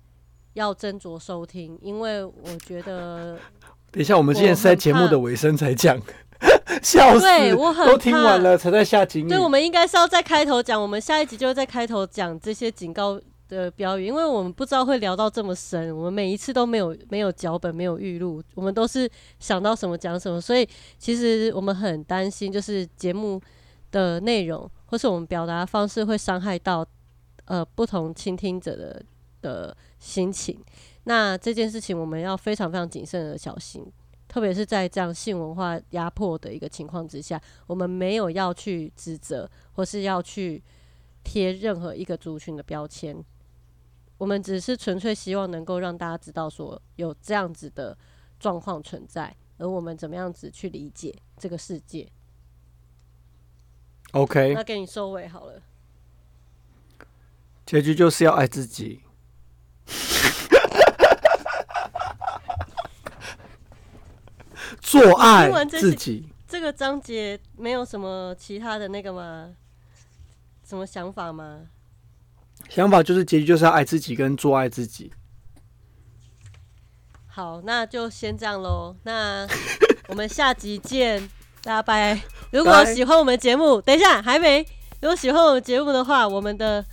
要斟酌收听，因为我觉得。等一下，我们今天是在节目的尾声才讲，笑死！我都听完了才在下警语。对，我们应该是要在开头讲，我们下一集就会在开头讲这些警告的标语，因为我们不知道会聊到这么深，我们每一次都没有没有脚本，没有预录，我们都是想到什么讲什么，所以其实我们很担心，就是节目的内容或是我们表达方式会伤害到呃不同倾听者的的心情。那这件事情我们要非常非常谨慎的小心，特别是在这样性文化压迫的一个情况之下，我们没有要去指责或是要去贴任何一个族群的标签，我们只是纯粹希望能够让大家知道说有这样子的状况存在，而我们怎么样子去理解这个世界。OK，那给你收尾好了，结局就是要爱自己。做爱自己，这个章节没有什么其他的那个吗？什么想法吗？想法就是结局就是要爱自己跟做爱自己。好，那就先这样喽。那 我们下集见，大家拜。如果喜欢我们节目，等一下还没。如果喜欢我们节目的话，我们的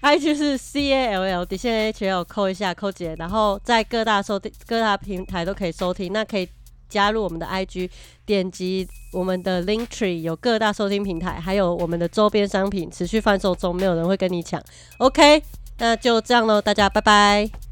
I G 是 C A L L，底线 H L，扣一下扣姐，然后在各大收听各大平台都可以收听。那可以。加入我们的 IG，点击我们的 Link Tree，有各大收听平台，还有我们的周边商品持续贩售中，没有人会跟你抢。OK，那就这样喽，大家拜拜。